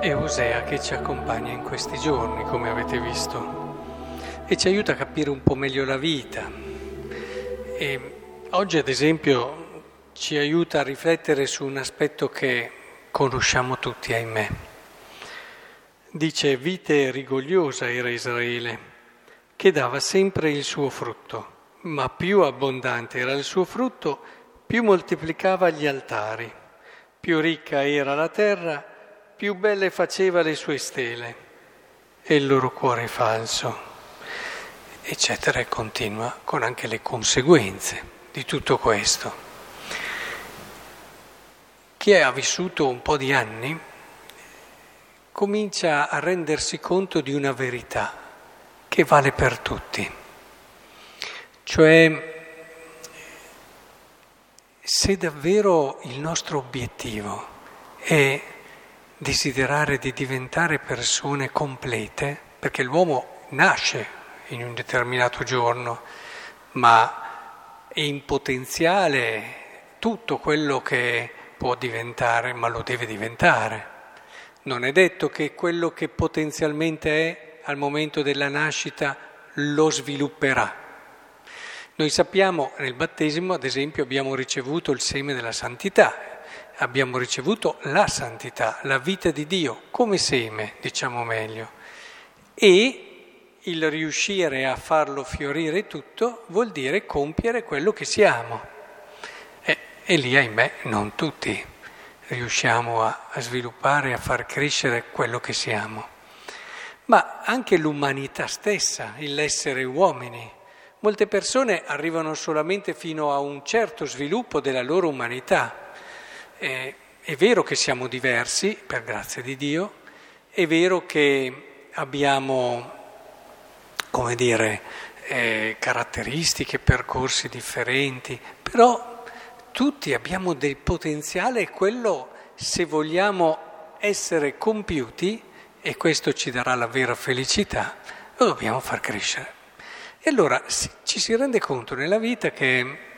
È Osea che ci accompagna in questi giorni, come avete visto, e ci aiuta a capire un po' meglio la vita. E oggi, ad esempio, ci aiuta a riflettere su un aspetto che conosciamo tutti, ahimè. Dice vite rigogliosa era Israele, che dava sempre il suo frutto, ma più abbondante era il suo frutto, più moltiplicava gli altari, più ricca era la terra, più belle faceva le sue stele e il loro cuore falso, eccetera, e continua con anche le conseguenze di tutto questo. Chi ha vissuto un po' di anni comincia a rendersi conto di una verità che vale per tutti, cioè se davvero il nostro obiettivo è desiderare di diventare persone complete, perché l'uomo nasce in un determinato giorno, ma è in potenziale tutto quello che può diventare, ma lo deve diventare. Non è detto che quello che potenzialmente è al momento della nascita lo svilupperà. Noi sappiamo nel battesimo, ad esempio, abbiamo ricevuto il seme della santità, abbiamo ricevuto la santità, la vita di Dio, come seme, diciamo meglio. E il riuscire a farlo fiorire tutto vuol dire compiere quello che siamo. E, e lì, ahimè, non tutti riusciamo a, a sviluppare, a far crescere quello che siamo. Ma anche l'umanità stessa, l'essere uomini. Molte persone arrivano solamente fino a un certo sviluppo della loro umanità eh, è vero che siamo diversi, per grazia di Dio, è vero che abbiamo, come dire, eh, caratteristiche, percorsi differenti, però tutti abbiamo del potenziale e quello, se vogliamo essere compiuti, e questo ci darà la vera felicità, lo dobbiamo far crescere. E allora ci si rende conto nella vita che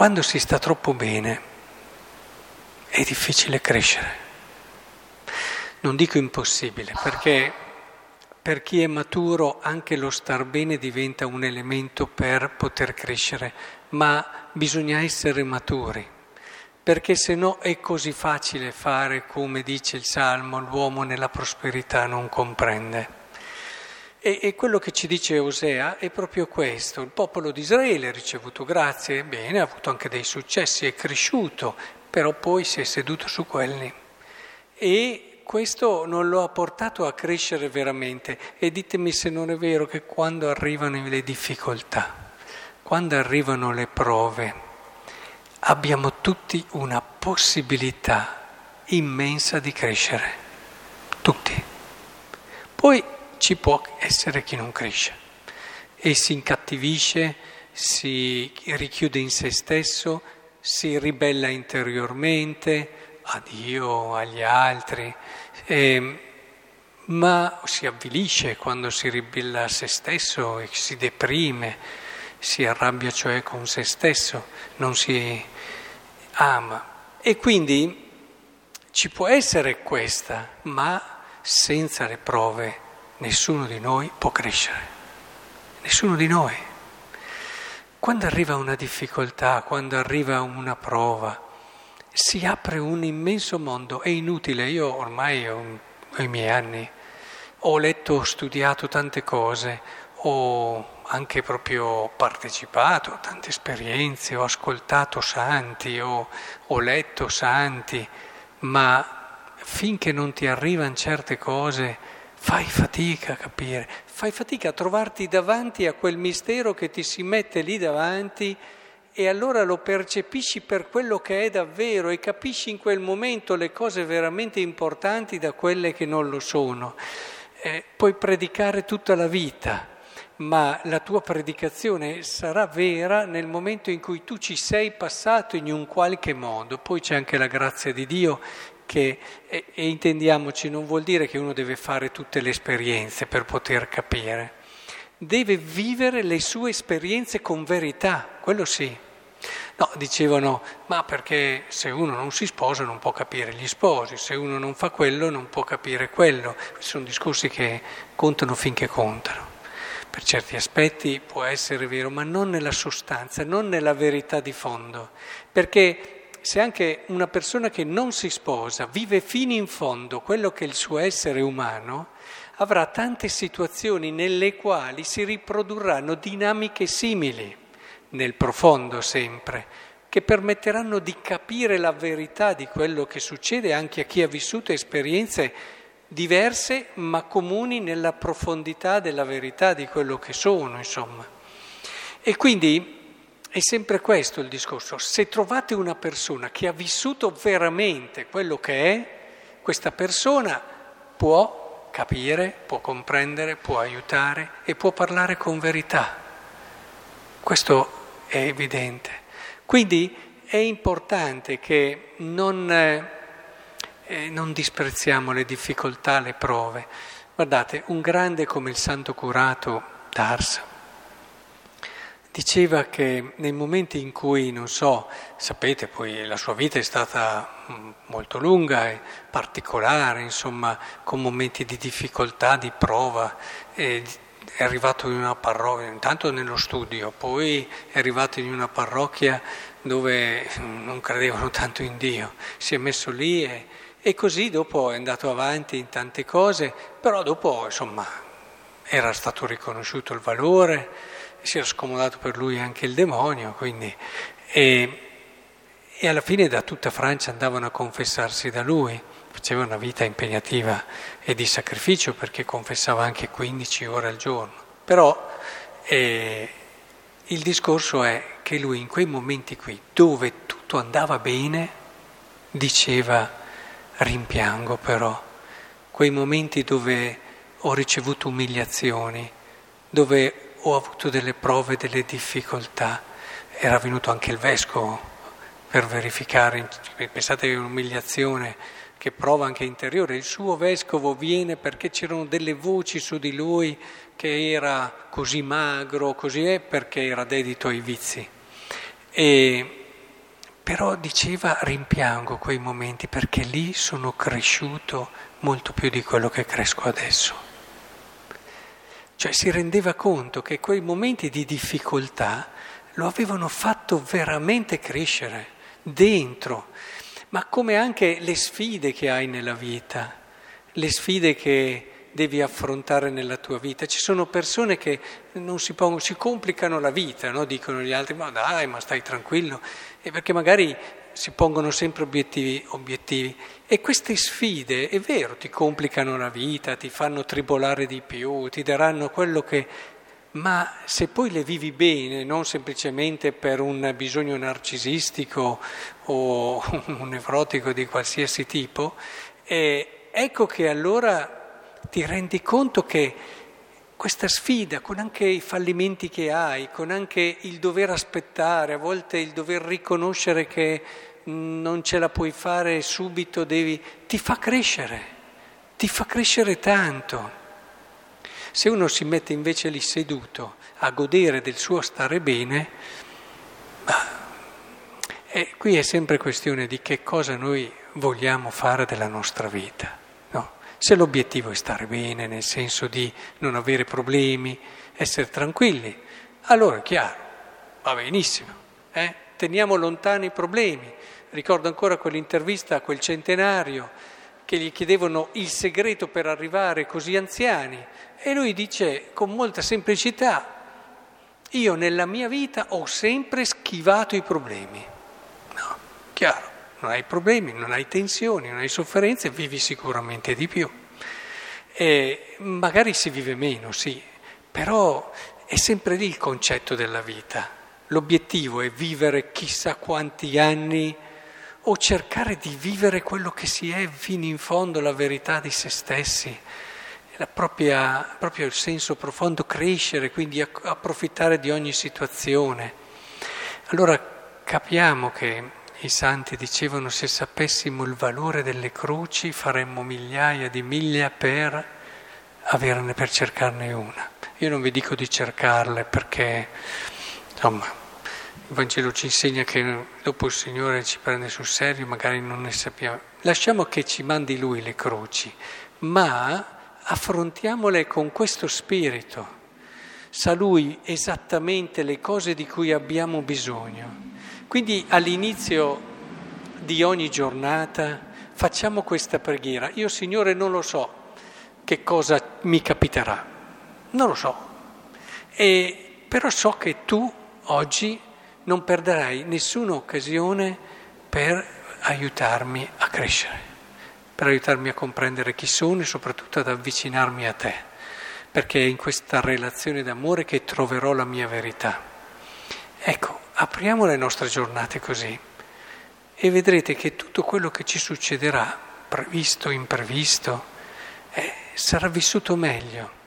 quando si sta troppo bene è difficile crescere. Non dico impossibile, perché per chi è maturo anche lo star bene diventa un elemento per poter crescere, ma bisogna essere maturi, perché se no è così facile fare come dice il Salmo, l'uomo nella prosperità non comprende. E, e, quello che ci dice Osea è proprio questo, il popolo di Israele ha ricevuto grazie, bene, ha avuto anche dei successi, è cresciuto, però poi si è seduto su quelli. E questo non lo ha portato a crescere veramente. E ditemi se non è vero che quando arrivano le difficoltà, quando arrivano le prove, abbiamo tutti una possibilità immensa di crescere, tutti. Poi ci può essere chi non cresce e si incattivisce, si richiude in se stesso, si ribella interiormente a Dio, agli altri, eh, ma si avvilisce quando si ribella a se stesso e si deprime, si arrabbia cioè con se stesso, non si ama. E quindi ci può essere questa, ma senza le prove nessuno di noi può crescere, nessuno di noi. Quando arriva una difficoltà, quando arriva una prova, si apre un immenso mondo, è inutile, io ormai ho, ho i miei anni, ho letto, ho studiato tante cose, ho anche proprio partecipato a tante esperienze, ho ascoltato santi, ho, ho letto santi, ma finché non ti arrivano certe cose, fai fatica a capire, fai fatica a trovarti davanti a quel mistero che ti si mette lì davanti e allora lo percepisci per quello che è davvero e capisci in quel momento le cose veramente importanti da quelle che non lo sono. Eh, puoi predicare tutta la vita, ma la tua predicazione sarà vera nel momento in cui tu ci sei passato in un qualche modo. Poi c'è anche la grazia di Dio che, e, e intendiamoci, non vuol dire che uno deve fare tutte le esperienze per poter capire, deve vivere le sue esperienze con verità, quello sì. No, dicevano, ma perché se uno non si sposa non può capire gli sposi, se uno non fa quello non può capire quello. Questi sono discorsi che contano finché contano. Per certi aspetti può essere vero, ma non nella sostanza, non nella verità di fondo. Perché se anche una persona che non si sposa vive fino in fondo quello che è il suo essere umano, avrà tante situazioni nelle quali si riprodurranno dinamiche simili, nel profondo sempre, che permetteranno di capire la verità di quello che succede anche a chi ha vissuto esperienze diverse ma comuni nella profondità della verità di quello che sono, insomma. E quindi è sempre questo il discorso. Se trovate una persona che ha vissuto veramente quello che è, questa persona può capire, può comprendere, può aiutare e può parlare con verità. Questo è evidente. Quindi è importante che non, eh, non disprezziamo le difficoltà, le prove. Guardate, un grande come il santo curato Dars diceva che nei momenti in cui, non so, sapete, poi la sua vita è stata mm, molto lunga e particolare, insomma, con momenti di difficoltà, di prova, è arrivato in una parrocchia, intanto nello studio, poi è arrivato in una parrocchia dove mm, non credevano tanto in Dio, si è messo lì e, e così dopo è andato avanti in tante cose, però dopo, insomma, era stato riconosciuto il valore, si era scomodato per lui anche il demonio, quindi, e, e alla fine da tutta Francia andavano a confessarsi da lui, faceva una vita impegnativa e di sacrificio perché confessava anche 15 ore al giorno, però eh, il discorso è che lui in quei momenti qui, dove tutto andava bene, diceva rimpiango però, quei momenti dove ho ricevuto umiliazioni, dove ho avuto delle prove, delle difficoltà. Era venuto anche il vescovo per verificare, pensate che un'umiliazione che prova anche interiore, il suo vescovo viene perché c'erano delle voci su di lui che era così magro, così è, perché era dedito ai vizi. E, però diceva rimpiango quei momenti perché lì sono cresciuto molto più di quello che cresco adesso. Cioè si rendeva conto che quei momenti di difficoltà lo avevano fatto veramente crescere dentro, ma come anche le sfide che hai nella vita, le sfide che devi affrontare nella tua vita. Ci sono persone che non si, pongono, si complicano la vita, no? dicono gli altri, ma dai, ma stai tranquillo, e perché magari si pongono sempre obiettivi, obiettivi. E queste sfide, è vero, ti complicano la vita, ti fanno tribolare di più, ti daranno quello che... Ma se poi le vivi bene, non semplicemente per un bisogno narcisistico o un nevrotico di qualsiasi tipo, eh, ecco che allora ti rendi conto che questa sfida, con anche i fallimenti che hai, con anche il dover aspettare, a volte il dover riconoscere che non ce la puoi fare subito, devi, ti fa crescere, ti fa crescere tanto. Se uno si mette invece lì seduto a godere del suo stare bene, eh, qui è sempre questione di che cosa noi vogliamo fare della nostra vita. Se l'obiettivo è stare bene, nel senso di non avere problemi, essere tranquilli, allora è chiaro, va benissimo, eh? Teniamo lontani i problemi. Ricordo ancora quell'intervista a quel centenario che gli chiedevano il segreto per arrivare così anziani e lui dice con molta semplicità, io nella mia vita ho sempre schivato i problemi. No, chiaro non hai problemi, non hai tensioni, non hai sofferenze, vivi sicuramente di più. E magari si vive meno, sì, però è sempre lì il concetto della vita. L'obiettivo è vivere chissà quanti anni o cercare di vivere quello che si è fino in fondo, la verità di se stessi, propria, proprio il senso profondo, crescere, quindi approfittare di ogni situazione. Allora capiamo che i santi dicevano se sapessimo il valore delle croci faremmo migliaia di miglia per averne, per cercarne una. Io non vi dico di cercarle perché, insomma, il Vangelo ci insegna che dopo il Signore ci prende sul serio, magari non ne sappiamo. Lasciamo che ci mandi Lui le croci, ma affrontiamole con questo spirito. Sa Lui esattamente le cose di cui abbiamo bisogno. Quindi all'inizio di ogni giornata facciamo questa preghiera. Io Signore non lo so che cosa mi capiterà, non lo so, e, però so che tu oggi non perderai nessuna occasione per aiutarmi a crescere, per aiutarmi a comprendere chi sono e soprattutto ad avvicinarmi a te, perché è in questa relazione d'amore che troverò la mia verità. Ecco, apriamo le nostre giornate così e vedrete che tutto quello che ci succederà, previsto, imprevisto, eh, sarà vissuto meglio.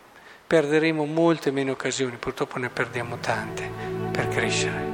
Perderemo molte meno occasioni, purtroppo ne perdiamo tante, per crescere.